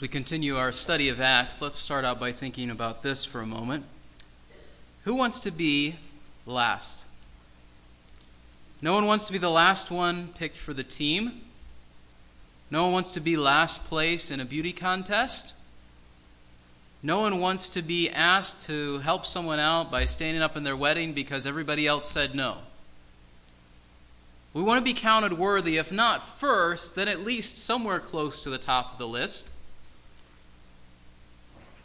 As we continue our study of Acts, let's start out by thinking about this for a moment. Who wants to be last? No one wants to be the last one picked for the team. No one wants to be last place in a beauty contest. No one wants to be asked to help someone out by standing up in their wedding because everybody else said no. We want to be counted worthy, if not first, then at least somewhere close to the top of the list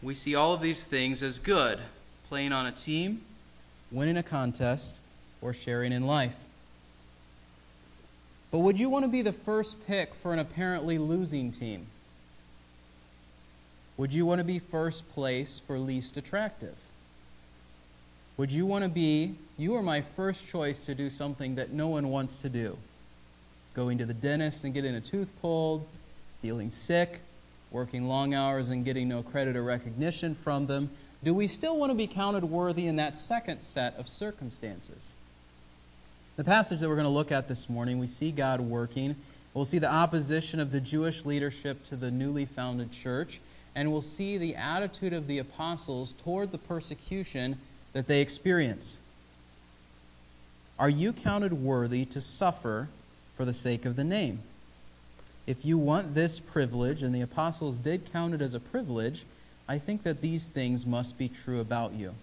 we see all of these things as good playing on a team, winning a contest, or sharing in life. But would you want to be the first pick for an apparently losing team? Would you want to be first place for least attractive? Would you want to be, you are my first choice to do something that no one wants to do? Going to the dentist and getting a tooth pulled, feeling sick, working long hours and getting no credit or recognition from them, do we still want to be counted worthy in that second set of circumstances? The passage that we're going to look at this morning, we see God working. We'll see the opposition of the Jewish leadership to the newly founded church, and we'll see the attitude of the apostles toward the persecution that they experience. Are you counted worthy to suffer for the sake of the name? If you want this privilege, and the apostles did count it as a privilege, I think that these things must be true about you.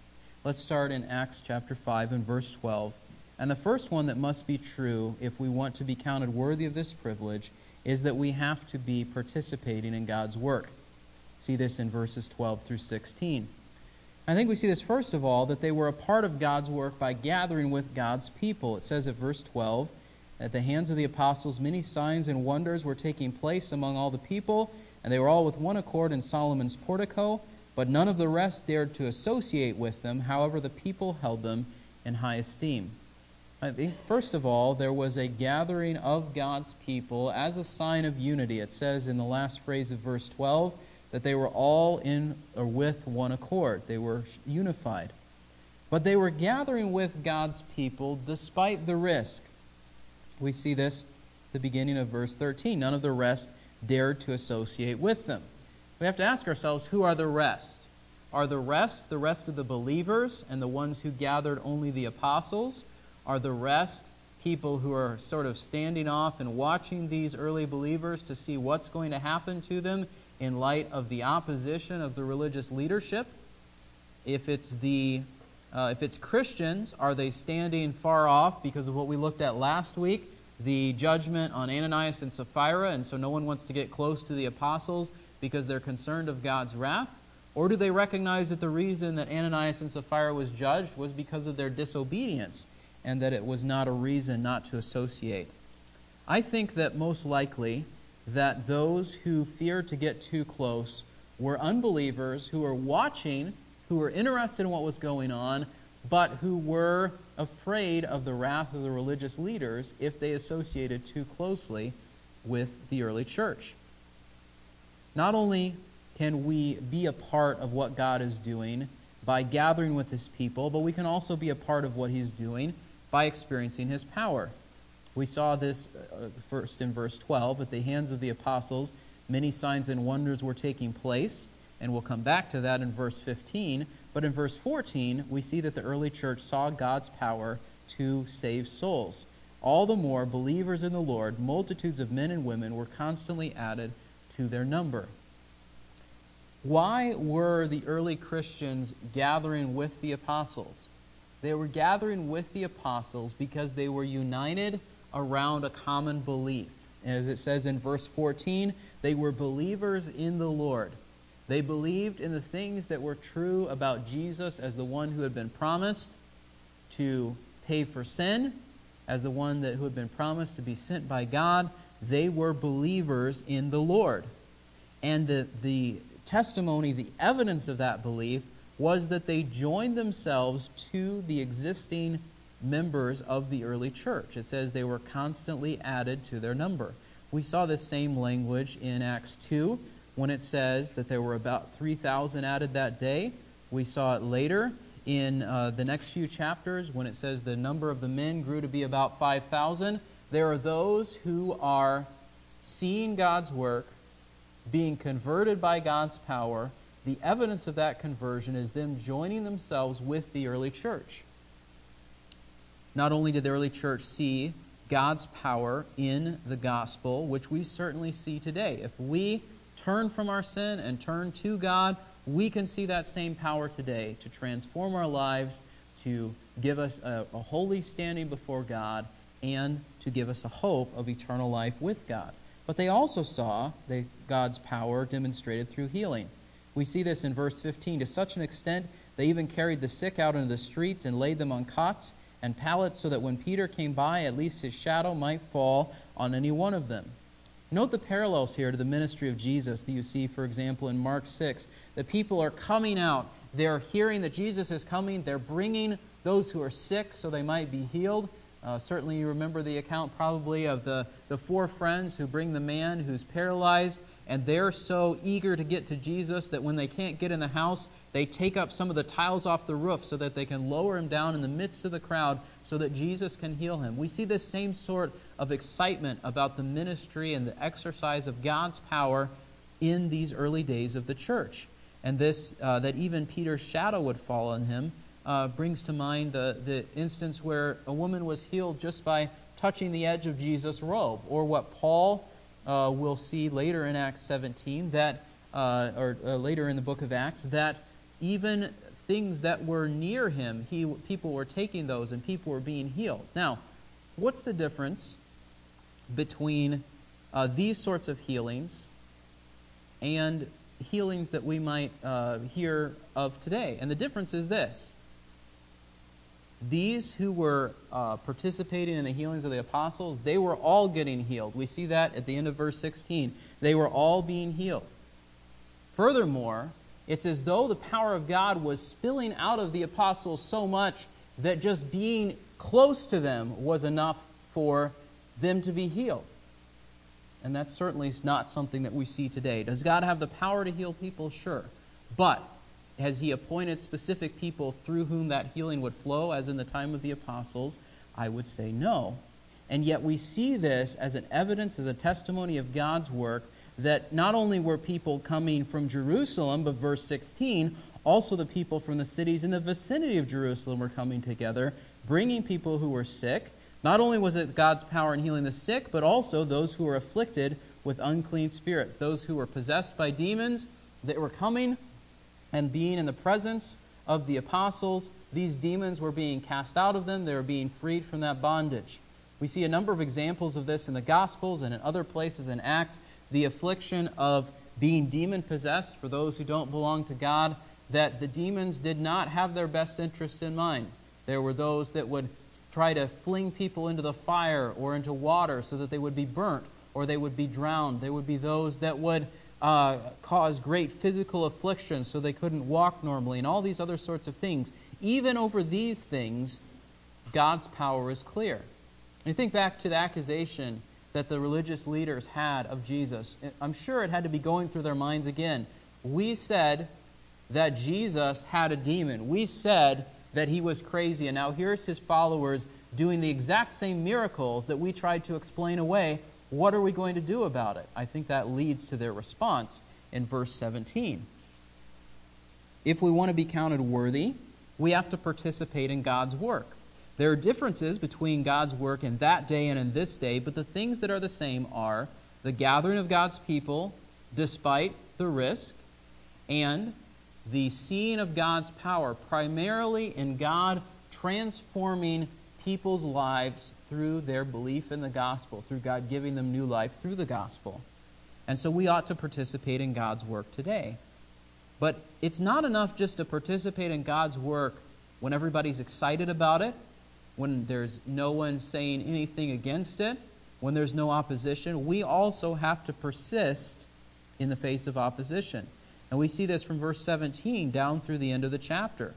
Let's start in Acts chapter 5 and verse 12. And the first one that must be true if we want to be counted worthy of this privilege is that we have to be participating in God's work. See this in verses 12 through 16. I think we see this first of all that they were a part of God's work by gathering with God's people. It says at verse 12, at the hands of the apostles, many signs and wonders were taking place among all the people, and they were all with one accord in Solomon's portico, but none of the rest dared to associate with them. However, the people held them in high esteem. I think, first of all, there was a gathering of God's people as a sign of unity. It says in the last phrase of verse 12 that they were all in or with one accord, they were unified. But they were gathering with God's people despite the risk. We see this the beginning of verse 13. None of the rest dared to associate with them. We have to ask ourselves who are the rest? Are the rest the rest of the believers and the ones who gathered only the apostles? Are the rest people who are sort of standing off and watching these early believers to see what's going to happen to them in light of the opposition of the religious leadership? If it's the uh, if it's Christians, are they standing far off because of what we looked at last week? the judgment on Ananias and Sapphira, and so no one wants to get close to the apostles because they're concerned of God's wrath? Or do they recognize that the reason that Ananias and Sapphira was judged was because of their disobedience and that it was not a reason not to associate? I think that most likely that those who fear to get too close were unbelievers who were watching, who were interested in what was going on, but who were afraid of the wrath of the religious leaders if they associated too closely with the early church. Not only can we be a part of what God is doing by gathering with his people, but we can also be a part of what he's doing by experiencing his power. We saw this uh, first in verse 12. At the hands of the apostles, many signs and wonders were taking place, and we'll come back to that in verse 15. But in verse 14, we see that the early church saw God's power to save souls. All the more, believers in the Lord, multitudes of men and women, were constantly added to their number. Why were the early Christians gathering with the apostles? They were gathering with the apostles because they were united around a common belief. As it says in verse 14, they were believers in the Lord. They believed in the things that were true about Jesus as the one who had been promised to pay for sin, as the one that, who had been promised to be sent by God. They were believers in the Lord. And the, the testimony, the evidence of that belief, was that they joined themselves to the existing members of the early church. It says they were constantly added to their number. We saw this same language in Acts 2 when it says that there were about 3,000 added that day. We saw it later in uh, the next few chapters when it says the number of the men grew to be about 5,000. There are those who are seeing God's work, being converted by God's power, the evidence of that conversion is them joining themselves with the early church. Not only did the early church see God's power in the gospel, which we certainly see today. If we turn from our sin and turn to God, we can see that same power today to transform our lives, to give us a, a holy standing before God, and to give us a hope of eternal life with God. But they also saw the, God's power demonstrated through healing. We see this in verse 15. To such an extent, they even carried the sick out into the streets and laid them on cots and pallets so that when Peter came by, at least his shadow might fall on any one of them. Note the parallels here to the ministry of Jesus that you see, for example, in Mark 6. The people are coming out. They're hearing that Jesus is coming. They're bringing those who are sick so they might be healed. Uh, certainly, you remember the account probably of the, the four friends who bring the man who's paralyzed, and they're so eager to get to Jesus that when they can't get in the house, they take up some of the tiles off the roof so that they can lower him down in the midst of the crowd so that Jesus can heal him. We see this same sort of excitement about the ministry and the exercise of God's power in these early days of the church. And this, uh, that even Peter's shadow would fall on him, uh, brings to mind the, the instance where a woman was healed just by touching the edge of Jesus' robe, or what Paul uh, will see later in Acts 17, that, uh, or uh, later in the book of Acts, that even things that were near him, he, people were taking those and people were being healed. Now, what's the difference between uh, these sorts of healings and healings that we might uh, hear of today? And the difference is this. These who were uh, participating in the healings of the apostles, they were all getting healed. We see that at the end of verse 16. They were all being healed. Furthermore, it's as though the power of God was spilling out of the apostles so much that just being close to them was enough for them to be healed. And that certainly is not something that we see today. Does God have the power to heal people? Sure. But has He appointed specific people through whom that healing would flow, as in the time of the apostles? I would say no. And yet we see this as an evidence, as a testimony of God's work that not only were people coming from Jerusalem, but verse 16, also the people from the cities in the vicinity of Jerusalem were coming together, bringing people who were sick. Not only was it God's power in healing the sick, but also those who were afflicted with unclean spirits, those who were possessed by demons that were coming and being in the presence of the apostles. These demons were being cast out of them, they were being freed from that bondage. We see a number of examples of this in the Gospels and in other places in Acts the affliction of being demon possessed for those who don't belong to God, that the demons did not have their best interest in mind. There were those that would try to fling people into the fire or into water so that they would be burnt or they would be drowned. There would be those that would uh, cause great physical affliction so they couldn't walk normally, and all these other sorts of things. Even over these things, God's power is clear. And you think back to the accusation that the religious leaders had of Jesus. I'm sure it had to be going through their minds again. We said that Jesus had a demon. We said that he was crazy, and now here's his followers doing the exact same miracles that we tried to explain away. What are we going to do about it? I think that leads to their response in verse 17. If we want to be counted worthy, we have to participate in God's work. There are differences between God's work in that day and in this day, but the things that are the same are the gathering of God's people despite the risk and the seeing of God's power, primarily in God transforming people's lives through their belief in the gospel, through God giving them new life through the gospel. And so we ought to participate in God's work today. But it's not enough just to participate in God's work when everybody's excited about it when there's no one saying anything against it, when there's no opposition, we also have to persist in the face of opposition. And we see this from verse 17 down through the end of the chapter.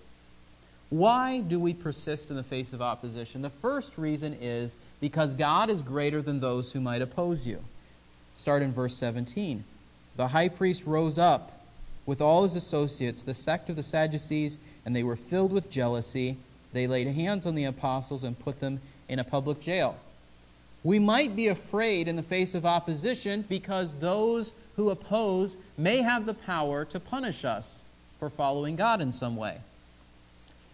Why do we persist in the face of opposition? The first reason is because God is greater than those who might oppose you. Start in verse 17. The high priest rose up with all his associates, the sect of the Sadducees, and they were filled with jealousy they laid hands on the apostles and put them in a public jail. We might be afraid in the face of opposition because those who oppose may have the power to punish us for following God in some way.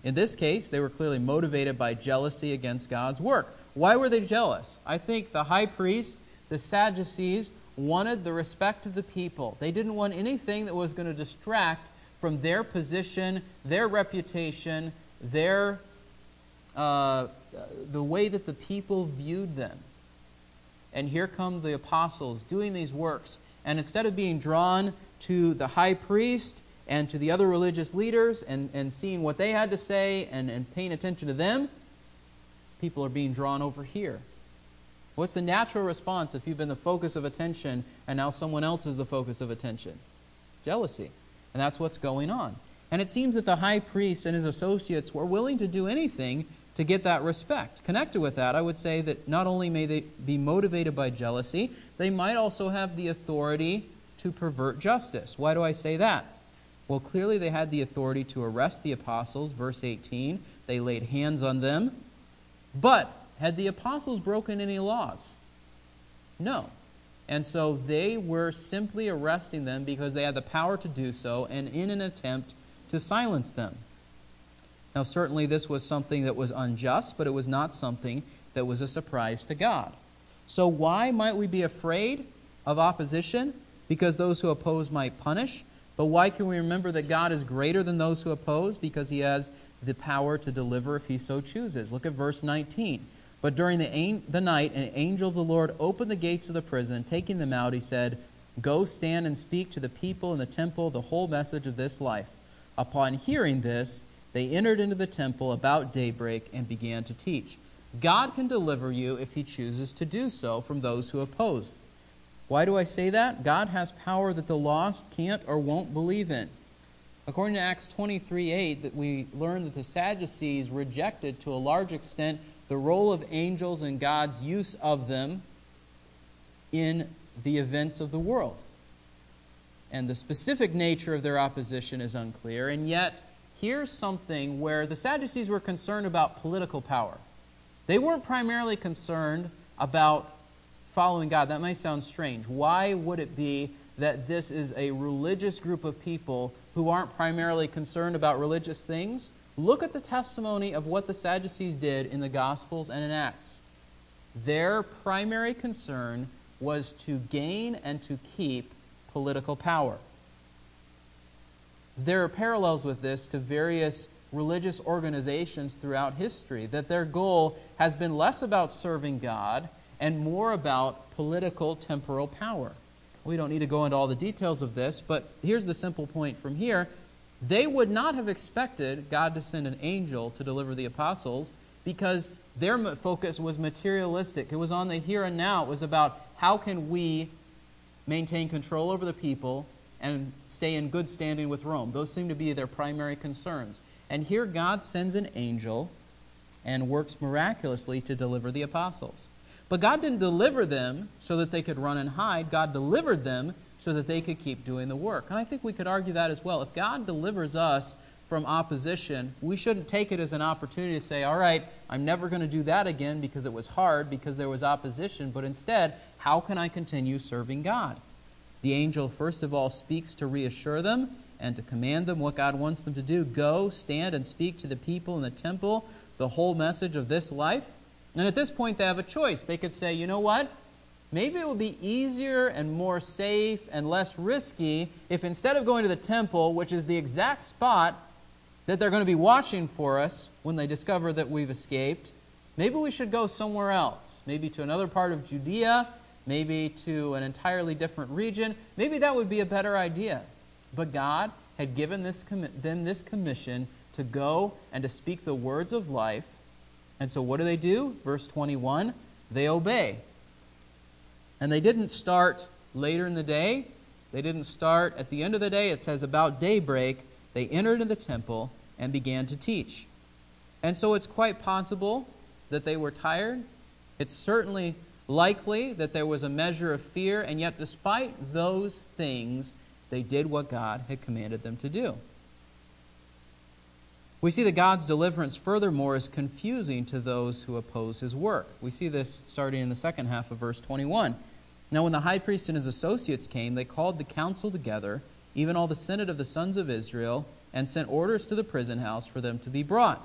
In this case, they were clearly motivated by jealousy against God's work. Why were they jealous? I think the high priest, the Sadducees, wanted the respect of the people. They didn't want anything that was going to distract from their position, their reputation, their uh, the way that the people viewed them. And here come the apostles doing these works. And instead of being drawn to the high priest and to the other religious leaders and, and seeing what they had to say and, and paying attention to them, people are being drawn over here. What's the natural response if you've been the focus of attention and now someone else is the focus of attention? Jealousy. And that's what's going on. And it seems that the high priest and his associates were willing to do anything to get that respect. Connected with that, I would say that not only may they be motivated by jealousy, they might also have the authority to pervert justice. Why do I say that? Well, clearly they had the authority to arrest the apostles, verse 18. They laid hands on them. But had the apostles broken any laws? No. And so they were simply arresting them because they had the power to do so and in an attempt to silence them. Now, certainly this was something that was unjust, but it was not something that was a surprise to God. So, why might we be afraid of opposition? Because those who oppose might punish. But why can we remember that God is greater than those who oppose? Because he has the power to deliver if he so chooses. Look at verse 19. But during the, the night, an angel of the Lord opened the gates of the prison. Taking them out, he said, Go stand and speak to the people in the temple the whole message of this life. Upon hearing this, they entered into the temple about daybreak and began to teach. God can deliver you if he chooses to do so from those who oppose. Why do I say that? God has power that the lost can't or won't believe in. According to Acts 23 8, that we learn that the Sadducees rejected to a large extent the role of angels and God's use of them in the events of the world. And the specific nature of their opposition is unclear, and yet here's something where the Sadducees were concerned about political power. They weren't primarily concerned about following God. That might sound strange. Why would it be that this is a religious group of people who aren't primarily concerned about religious things? Look at the testimony of what the Sadducees did in the Gospels and in Acts. Their primary concern was to gain and to keep political power there are parallels with this to various religious organizations throughout history, that their goal has been less about serving God and more about political temporal power. We don't need to go into all the details of this, but here's the simple point from here. They would not have expected God to send an angel to deliver the apostles because their focus was materialistic. It was on the here and now. It was about how can we maintain control over the people and stay in good standing with Rome. Those seem to be their primary concerns. And here God sends an angel and works miraculously to deliver the apostles. But God didn't deliver them so that they could run and hide. God delivered them so that they could keep doing the work. And I think we could argue that as well. If God delivers us from opposition, we shouldn't take it as an opportunity to say, all right, I'm never going to do that again because it was hard, because there was opposition, but instead, how can I continue serving God? The angel, first of all, speaks to reassure them and to command them what God wants them to do. Go, stand, and speak to the people in the temple the whole message of this life. And at this point, they have a choice. They could say, you know what? Maybe it would be easier and more safe and less risky if instead of going to the temple, which is the exact spot that they're going to be watching for us when they discover that we've escaped, maybe we should go somewhere else. Maybe to another part of Judea maybe to an entirely different region, maybe that would be a better idea. But God had given this them this commission to go and to speak the words of life. And so what do they do? Verse 21 they obey. And they didn't start later in the day. They didn't start at the end of the day. It says about daybreak, they entered into the temple and began to teach. And so it's quite possible that they were tired. It's certainly likely that there was a measure of fear, and yet, despite those things, they did what God had commanded them to do. We see that God's deliverance, furthermore, is confusing to those who oppose his work. We see this starting in the second half of verse 21. Now, when the high priest and his associates came, they called the council together, even all the senate of the sons of Israel, and sent orders to the prison house for them to be brought.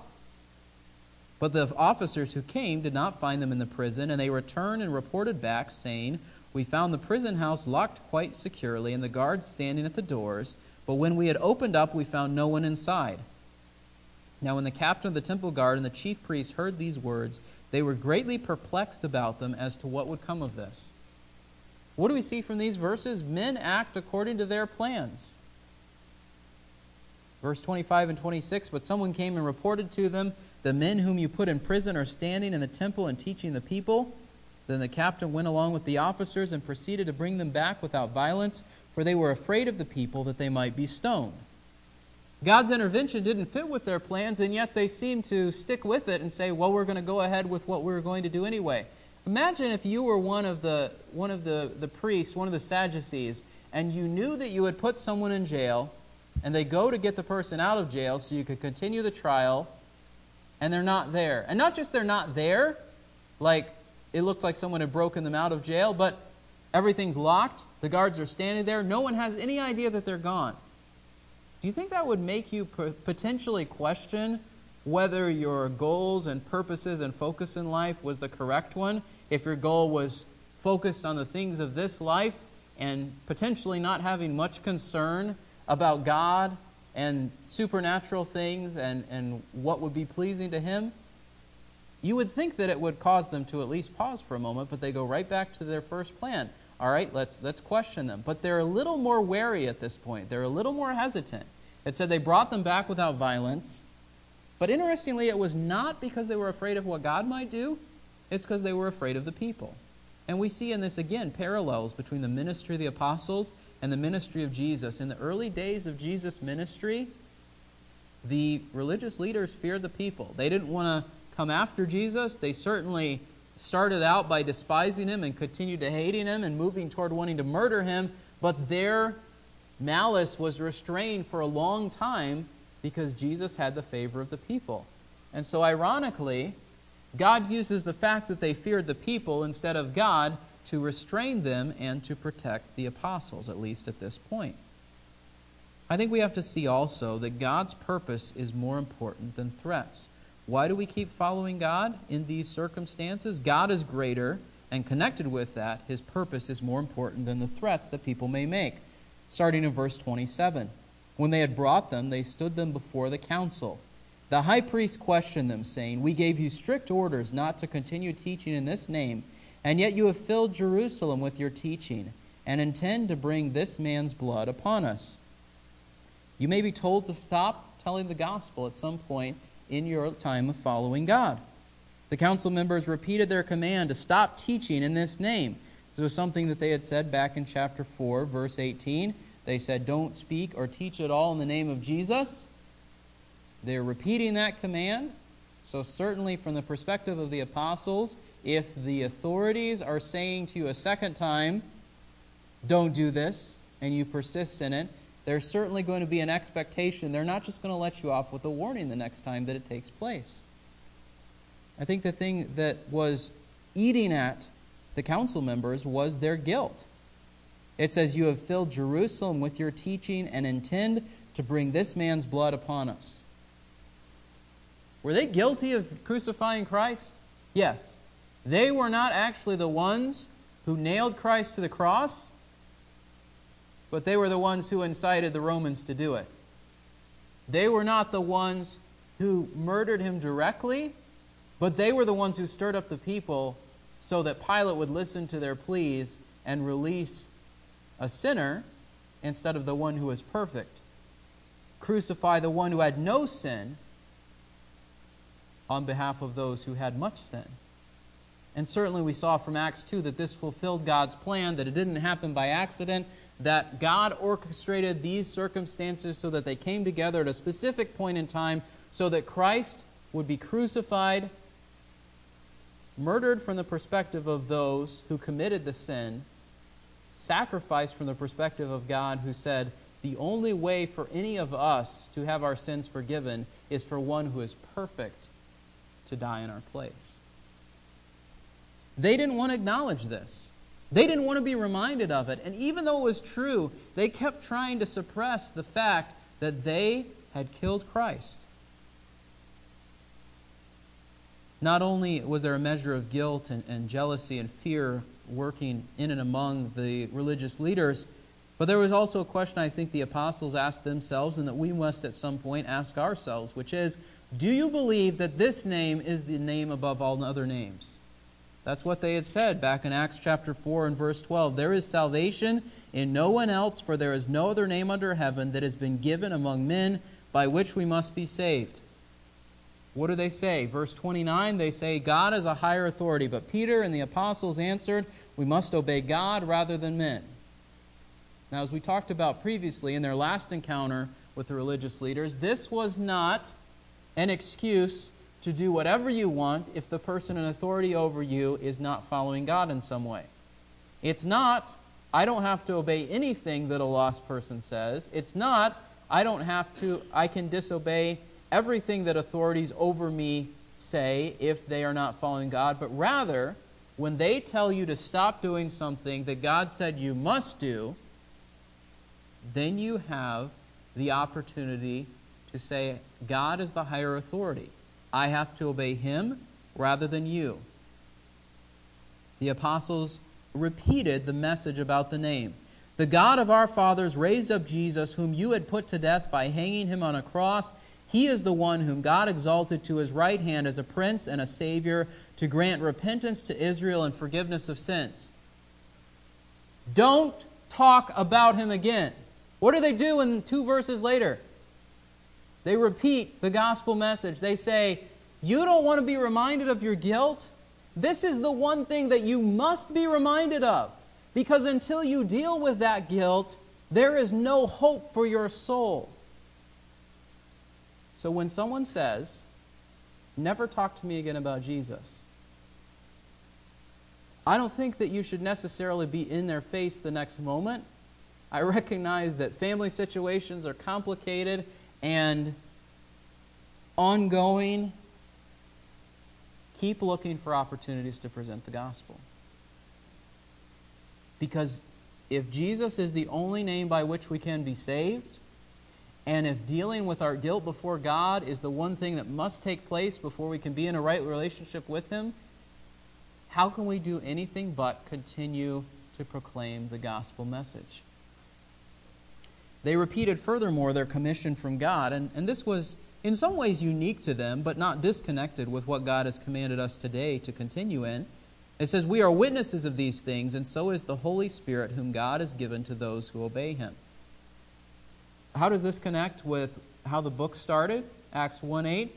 But the officers who came did not find them in the prison, and they returned and reported back, saying, We found the prison house locked quite securely, and the guards standing at the doors. But when we had opened up, we found no one inside. Now, when the captain of the temple guard and the chief priests heard these words, they were greatly perplexed about them as to what would come of this. What do we see from these verses? Men act according to their plans. Verse 25 and 26 But someone came and reported to them, The men whom you put in prison are standing in the temple and teaching the people. Then the captain went along with the officers and proceeded to bring them back without violence, for they were afraid of the people that they might be stoned. God's intervention didn't fit with their plans, and yet they seemed to stick with it and say, Well, we're going to go ahead with what we we're going to do anyway. Imagine if you were one of the one of the, the priests, one of the Sadducees, and you knew that you had put someone in jail, and they go to get the person out of jail so you could continue the trial, and they're not there. And not just they're not there, like it looks like someone had broken them out of jail, but everything's locked, the guards are standing there, no one has any idea that they're gone. Do you think that would make you potentially question whether your goals and purposes and focus in life was the correct one? if your goal was focused on the things of this life and potentially not having much concern about God and supernatural things and, and what would be pleasing to Him, you would think that it would cause them to at least pause for a moment, but they go right back to their first plan. All right, let's, let's question them. But they're a little more wary at this point. They're a little more hesitant. It said they brought them back without violence. But interestingly, it was not because they were afraid of what God might do, it's because they were afraid of the people. And we see in this again parallels between the ministry of the apostles and the ministry of Jesus. In the early days of Jesus' ministry, the religious leaders feared the people. They didn't want to come after Jesus. They certainly started out by despising him and continued to hating him and moving toward wanting to murder him, but their malice was restrained for a long time because Jesus had the favor of the people. And so, ironically, God uses the fact that they feared the people instead of God to restrain them and to protect the apostles, at least at this point. I think we have to see also that God's purpose is more important than threats. Why do we keep following God in these circumstances? God is greater, and connected with that, his purpose is more important than the threats that people may make. Starting in verse 27. When they had brought them, they stood them before the council. The high priest questioned them, saying, We gave you strict orders not to continue teaching in this name, and yet you have filled Jerusalem with your teaching, and intend to bring this man's blood upon us. You may be told to stop telling the gospel at some point in your time of following God. The council members repeated their command to stop teaching in this name. This was something that they had said back in chapter 4, verse 18. They said, Don't speak or teach at all in the name of Jesus. They're repeating that command. So, certainly, from the perspective of the apostles, if the authorities are saying to you a second time, don't do this, and you persist in it, there's certainly going to be an expectation. They're not just going to let you off with a warning the next time that it takes place. I think the thing that was eating at the council members was their guilt. It says, You have filled Jerusalem with your teaching and intend to bring this man's blood upon us. Were they guilty of crucifying Christ? Yes. They were not actually the ones who nailed Christ to the cross, but they were the ones who incited the Romans to do it. They were not the ones who murdered him directly, but they were the ones who stirred up the people so that Pilate would listen to their pleas and release a sinner instead of the one who was perfect. Crucify the one who had no sin on behalf of those who had much sin. And certainly we saw from Acts 2 that this fulfilled God's plan, that it didn't happen by accident, that God orchestrated these circumstances so that they came together at a specific point in time so that Christ would be crucified, murdered from the perspective of those who committed the sin, sacrificed from the perspective of God who said, the only way for any of us to have our sins forgiven is for one who is perfect to die in our place. They didn't want to acknowledge this. They didn't want to be reminded of it. And even though it was true, they kept trying to suppress the fact that they had killed Christ. Not only was there a measure of guilt and, and jealousy and fear working in and among the religious leaders, but there was also a question I think the apostles asked themselves and that we must at some point ask ourselves, which is Do you believe that this name is the name above all other names? That's what they had said back in Acts chapter 4 and verse 12. There is salvation in no one else, for there is no other name under heaven that has been given among men by which we must be saved. What do they say? Verse 29, they say, God is a higher authority. But Peter and the apostles answered, We must obey God rather than men. Now, as we talked about previously in their last encounter with the religious leaders, this was not an excuse to do whatever you want if the person in authority over you is not following God in some way. It's not, I don't have to obey anything that a lost person says. It's not, I don't have to, I can disobey everything that authorities over me say if they are not following God, but rather, when they tell you to stop doing something that God said you must do, then you have the opportunity to say, God is the higher authority. I have to obey him rather than you. The apostles repeated the message about the name. The God of our fathers raised up Jesus, whom you had put to death by hanging him on a cross. He is the one whom God exalted to his right hand as a prince and a savior to grant repentance to Israel and forgiveness of sins. Don't talk about him again. What do they do in two verses later? They repeat the gospel message. They say, You don't want to be reminded of your guilt? This is the one thing that you must be reminded of. Because until you deal with that guilt, there is no hope for your soul. So when someone says, Never talk to me again about Jesus, I don't think that you should necessarily be in their face the next moment. I recognize that family situations are complicated and ongoing. Keep looking for opportunities to present the gospel. Because if Jesus is the only name by which we can be saved, and if dealing with our guilt before God is the one thing that must take place before we can be in a right relationship with Him, how can we do anything but continue to proclaim the gospel message? They repeated furthermore their commission from God, and, and this was in some ways unique to them, but not disconnected with what God has commanded us today to continue in. It says, We are witnesses of these things, and so is the Holy Spirit, whom God has given to those who obey Him how does this connect with how the book started? Acts 1 8.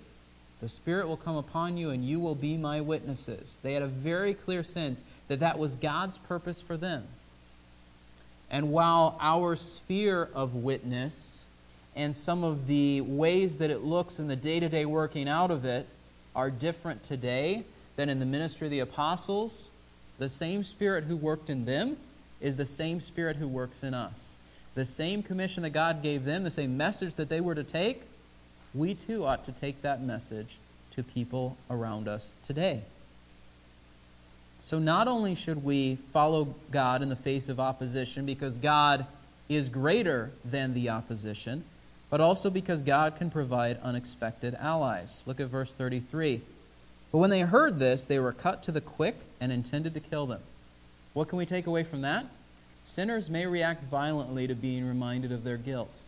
The Spirit will come upon you and you will be my witnesses. They had a very clear sense that that was God's purpose for them. And while our sphere of witness and some of the ways that it looks in the day to day working out of it are different today than in the ministry of the apostles, the same Spirit who worked in them is the same Spirit who works in us the same commission that God gave them, the same message that they were to take, we too ought to take that message to people around us today. So, not only should we follow God in the face of opposition because God is greater than the opposition, but also because God can provide unexpected allies. Look at verse 33. But when they heard this, they were cut to the quick and intended to kill them. What can we take away from that? Sinners may react violently to being reminded of their guilt.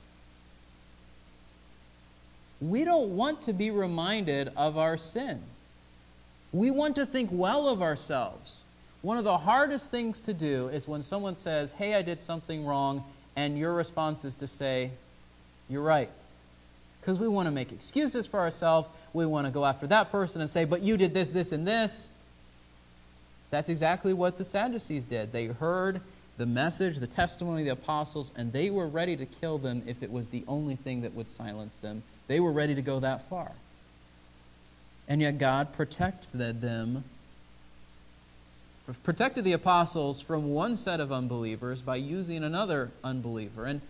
We don't want to be reminded of our sin. We want to think well of ourselves. One of the hardest things to do is when someone says, Hey, I did something wrong, and your response is to say, You're right. Because we want to make excuses for ourselves. We want to go after that person and say, But you did this, this, and this. That's exactly what the Sadducees did. They heard the message, the testimony of the apostles, and they were ready to kill them if it was the only thing that would silence them. They were ready to go that far. And yet God protected them, protected the apostles from one set of unbelievers by using another unbeliever. And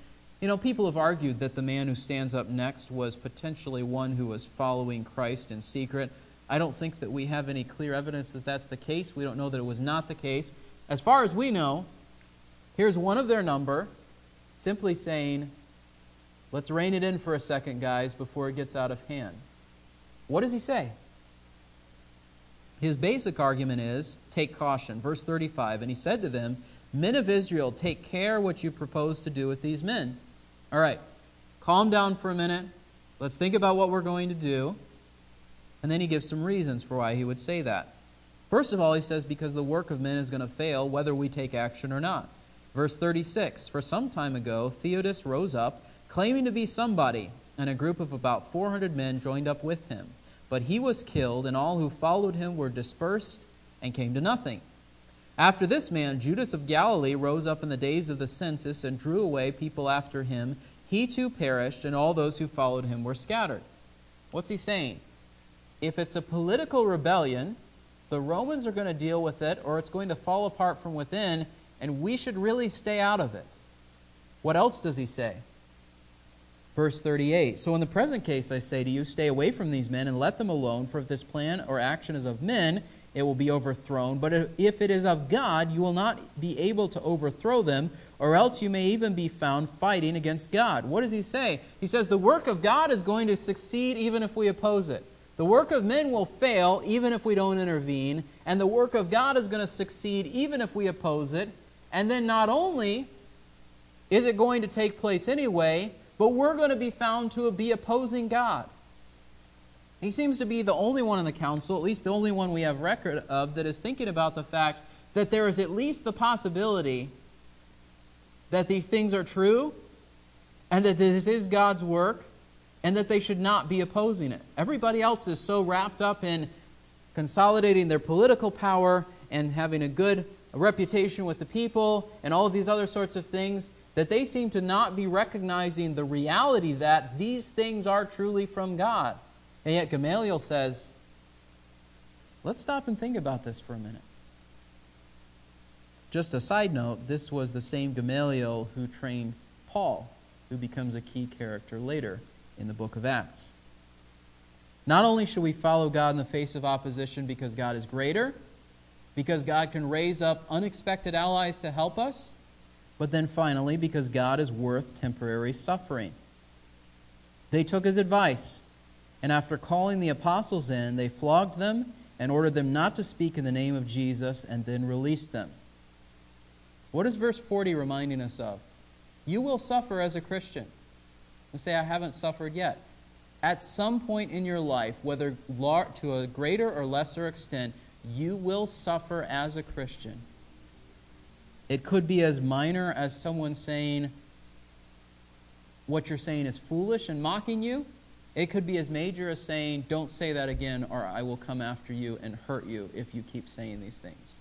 You know, people have argued that the man who stands up next was potentially one who was following Christ in secret. I don't think that we have any clear evidence that that's the case. We don't know that it was not the case. As far as we know, here's one of their number simply saying, Let's rein it in for a second, guys, before it gets out of hand. What does he say? His basic argument is take caution. Verse 35 And he said to them, Men of Israel, take care what you propose to do with these men. All right, calm down for a minute. Let's think about what we're going to do. And then he gives some reasons for why he would say that. First of all, he says, because the work of men is going to fail whether we take action or not. Verse 36 For some time ago, Theudas rose up, claiming to be somebody, and a group of about 400 men joined up with him. But he was killed, and all who followed him were dispersed and came to nothing. After this man, Judas of Galilee rose up in the days of the census and drew away people after him. He too perished, and all those who followed him were scattered. What's he saying? If it's a political rebellion, the Romans are going to deal with it, or it's going to fall apart from within, and we should really stay out of it. What else does he say? Verse 38 So in the present case, I say to you, stay away from these men and let them alone, for if this plan or action is of men, it will be overthrown. But if it is of God, you will not be able to overthrow them, or else you may even be found fighting against God. What does he say? He says the work of God is going to succeed even if we oppose it. The work of men will fail even if we don't intervene, and the work of God is going to succeed even if we oppose it. And then not only is it going to take place anyway, but we're going to be found to be opposing God. He seems to be the only one in the council, at least the only one we have record of, that is thinking about the fact that there is at least the possibility that these things are true and that this is God's work and that they should not be opposing it. Everybody else is so wrapped up in consolidating their political power and having a good reputation with the people and all of these other sorts of things that they seem to not be recognizing the reality that these things are truly from God. And yet Gamaliel says, let's stop and think about this for a minute. Just a side note, this was the same Gamaliel who trained Paul, who becomes a key character later in the book of Acts. Not only should we follow God in the face of opposition because God is greater, because God can raise up unexpected allies to help us, but then finally, because God is worth temporary suffering. They took his advice. And after calling the apostles in, they flogged them and ordered them not to speak in the name of Jesus and then released them. What is verse 40 reminding us of? You will suffer as a Christian. And say, I haven't suffered yet. At some point in your life, whether to a greater or lesser extent, you will suffer as a Christian. It could be as minor as someone saying, What you're saying is foolish and mocking you. It could be as major as saying, Don't say that again, or I will come after you and hurt you if you keep saying these things.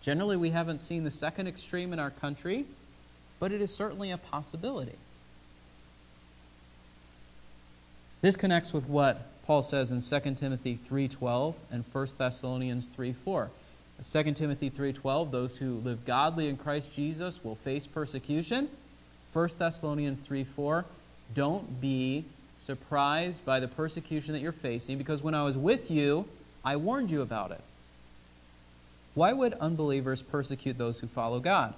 Generally, we haven't seen the second extreme in our country, but it is certainly a possibility. This connects with what Paul says in 2 Timothy 3:12 and 1 Thessalonians 3:4. 2 Timothy 3:12, those who live godly in Christ Jesus will face persecution. 1 Thessalonians 3:4, don't be surprised by the persecution that you're facing because when I was with you, I warned you about it. Why would unbelievers persecute those who follow God?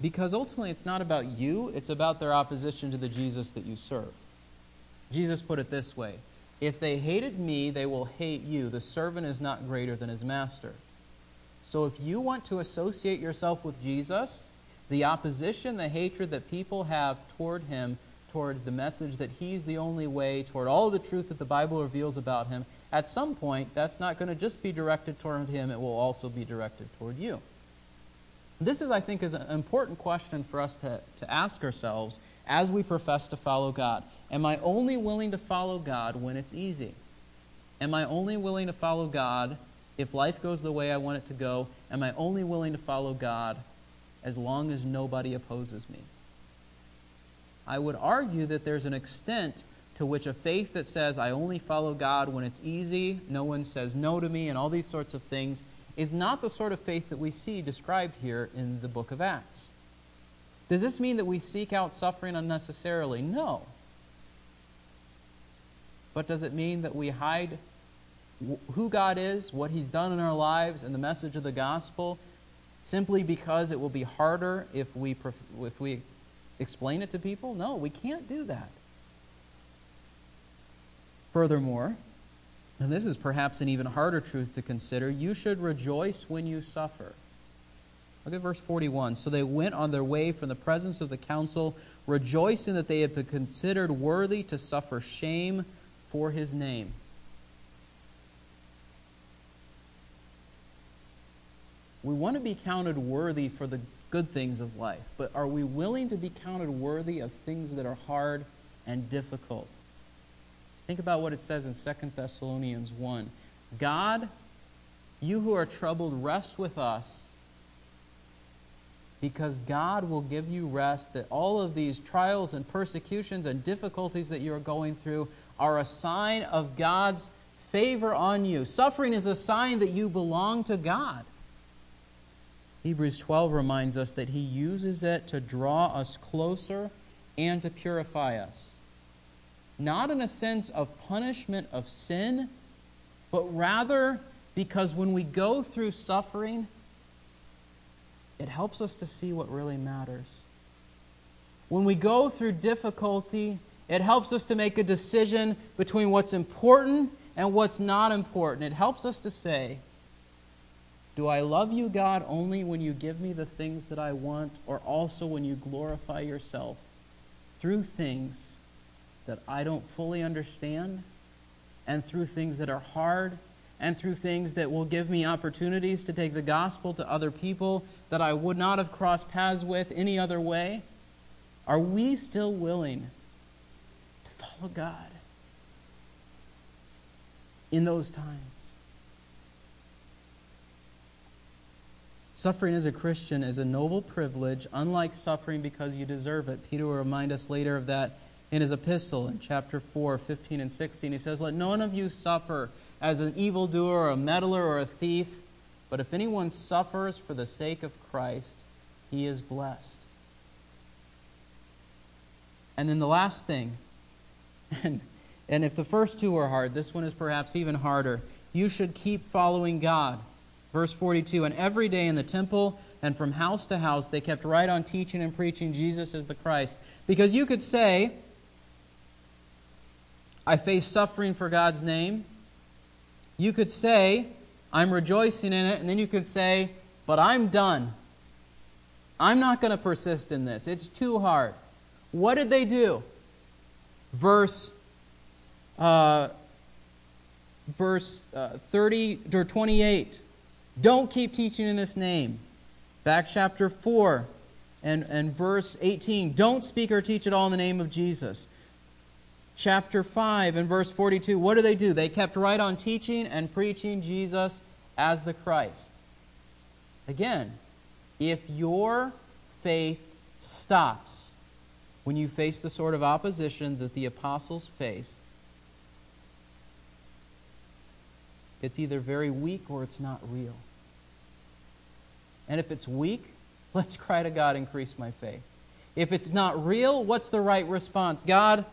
Because ultimately it's not about you, it's about their opposition to the Jesus that you serve. Jesus put it this way If they hated me, they will hate you. The servant is not greater than his master. So if you want to associate yourself with Jesus, the opposition, the hatred that people have toward him toward the message that he's the only way, toward all the truth that the Bible reveals about him, at some point, that's not going to just be directed toward him, it will also be directed toward you. This is, I think, is an important question for us to, to ask ourselves as we profess to follow God. Am I only willing to follow God when it's easy? Am I only willing to follow God if life goes the way I want it to go? Am I only willing to follow God as long as nobody opposes me? I would argue that there's an extent to which a faith that says, I only follow God when it's easy, no one says no to me, and all these sorts of things, is not the sort of faith that we see described here in the book of Acts. Does this mean that we seek out suffering unnecessarily? No. But does it mean that we hide who God is, what He's done in our lives, and the message of the gospel simply because it will be harder if we, if we explain it to people? No, we can't do that. Furthermore, and this is perhaps an even harder truth to consider, you should rejoice when you suffer. Look at verse 41. So they went on their way from the presence of the council, rejoicing that they had been considered worthy to suffer shame for his name. We want to be counted worthy for the good things of life, but are we willing to be counted worthy of things that are hard and difficult? Think about what it says in 2 Thessalonians 1. God, you who are troubled, rest with us because God will give you rest, that all of these trials and persecutions and difficulties that you are going through are a sign of God's favor on you. Suffering is a sign that you belong to God. Hebrews 12 reminds us that He uses it to draw us closer and to purify us. Not in a sense of punishment of sin, but rather because when we go through suffering, it helps us to see what really matters. When we go through difficulty, it helps us to make a decision between what's important and what's not important. It helps us to say, Do I love you, God, only when you give me the things that I want, or also when you glorify yourself through things that I don't fully understand, and through things that are hard, and through things that will give me opportunities to take the gospel to other people that I would not have crossed paths with any other way? Are we still willing follow God in those times. Suffering as a Christian is a noble privilege, unlike suffering because you deserve it. Peter will remind us later of that in his epistle in chapter 4, 15 and 16. He says, Let none of you suffer as an evildoer, or a meddler, or a thief, but if anyone suffers for the sake of Christ, he is blessed. And then the last thing and, and if the first two are hard, this one is perhaps even harder. You should keep following God. Verse 42 And every day in the temple and from house to house, they kept right on teaching and preaching Jesus as the Christ. Because you could say, I face suffering for God's name. You could say, I'm rejoicing in it. And then you could say, but I'm done. I'm not going to persist in this. It's too hard. What did they do? Verse uh, verse uh, 30 or 28. Don't keep teaching in this name. Back chapter 4 and, and verse 18. Don't speak or teach at all in the name of Jesus. Chapter 5 and verse 42. What do they do? They kept right on teaching and preaching Jesus as the Christ. Again, if your faith stops, when you face the sort of opposition that the apostles faced, it's either very weak or it's not real. And if it's weak, let's cry to God, increase my faith. If it's not real, what's the right response? God,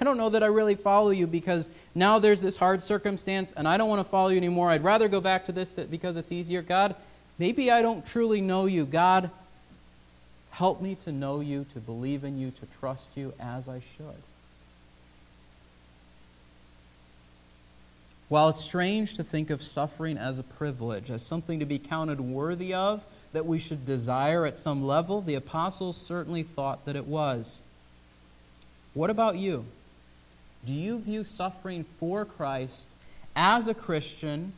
I don't know that I really follow you because now there's this hard circumstance and I don't want to follow you anymore. I'd rather go back to this because it's easier. God, maybe I don't truly know you. God, Help me to know you, to believe in you, to trust you as I should. While it's strange to think of suffering as a privilege, as something to be counted worthy of, that we should desire at some level, the apostles certainly thought that it was. What about you? Do you view suffering for Christ as a Christian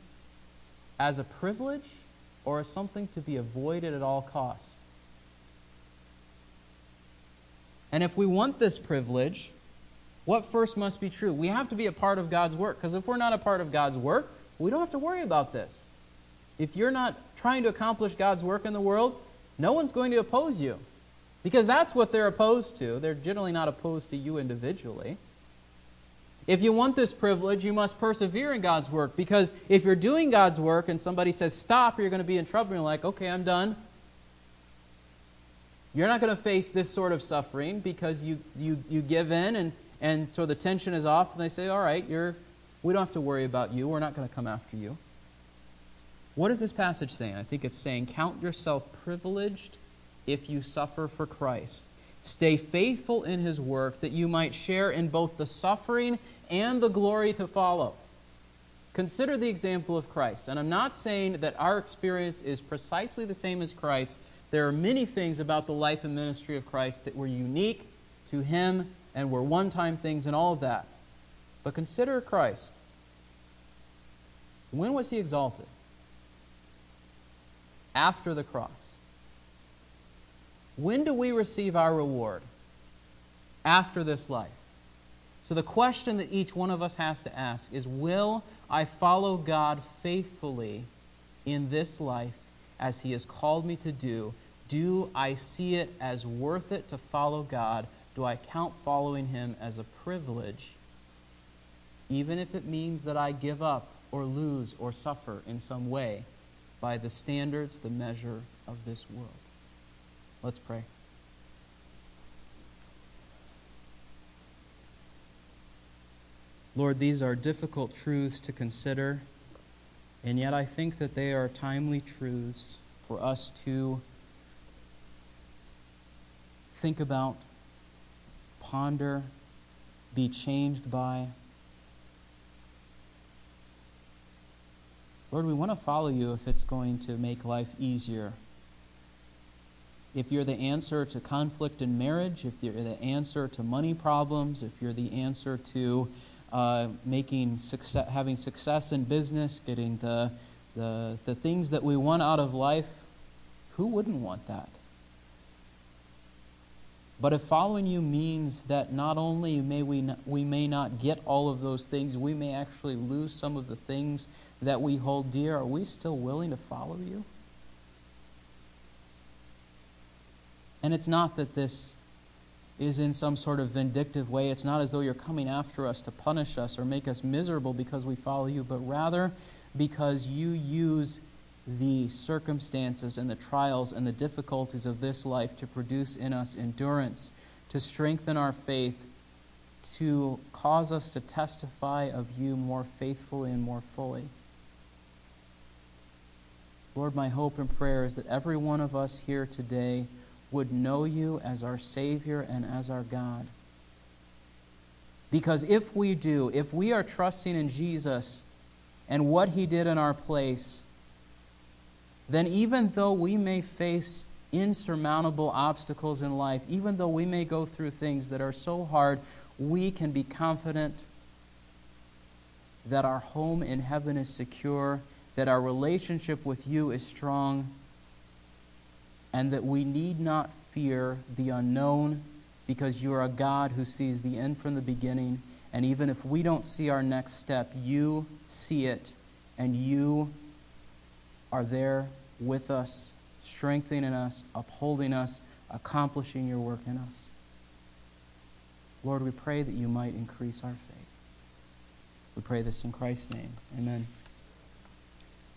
as a privilege or as something to be avoided at all costs? And if we want this privilege, what first must be true? We have to be a part of God's work. Because if we're not a part of God's work, we don't have to worry about this. If you're not trying to accomplish God's work in the world, no one's going to oppose you. Because that's what they're opposed to. They're generally not opposed to you individually. If you want this privilege, you must persevere in God's work. Because if you're doing God's work and somebody says stop, you're going to be in trouble. You're like, okay, I'm done. You're not going to face this sort of suffering because you, you, you give in and, and so the tension is off and they say, all right, you're, we don't have to worry about you. We're not going to come after you. What is this passage saying? I think it's saying, count yourself privileged if you suffer for Christ. Stay faithful in his work that you might share in both the suffering and the glory to follow. Consider the example of Christ. And I'm not saying that our experience is precisely the same as Christ. There are many things about the life and ministry of Christ that were unique to him and were one time things and all of that. But consider Christ. When was he exalted? After the cross. When do we receive our reward? After this life. So the question that each one of us has to ask is Will I follow God faithfully in this life as He has called me to do? Do I see it as worth it to follow God? Do I count following Him as a privilege, even if it means that I give up or lose or suffer in some way by the standards, the measure of this world? Let's pray. Lord, these are difficult truths to consider, and yet I think that they are timely truths for us to think about, ponder, be changed by. Lord, we want to follow you if it's going to make life easier. If you're the answer to conflict in marriage, if you're the answer to money problems, if you're the answer to uh, making success, having success in business, getting the, the, the things that we want out of life, who wouldn't want that? But if following you means that not only may we, not, we may not get all of those things, we may actually lose some of the things that we hold dear, are we still willing to follow you? And it's not that this is in some sort of vindictive way. It's not as though you're coming after us to punish us or make us miserable because we follow you, but rather because you use the circumstances and the trials and the difficulties of this life to produce in us endurance, to strengthen our faith, to cause us to testify of you more faithfully and more fully. Lord, my hope and prayer is that every one of us here today would know you as our Savior and as our God. Because if we do, if we are trusting in Jesus and what He did in our place, then even though we may face insurmountable obstacles in life, even though we may go through things that are so hard, we can be confident that our home in heaven is secure, that our relationship with you is strong and that we need not fear the unknown because you are a God who sees the end from the beginning. And even if we don't see our next step, you see it, and you are there with us, strengthening us, upholding us, accomplishing your work in us. Lord, we pray that you might increase our faith. We pray this in Christ's name. Amen.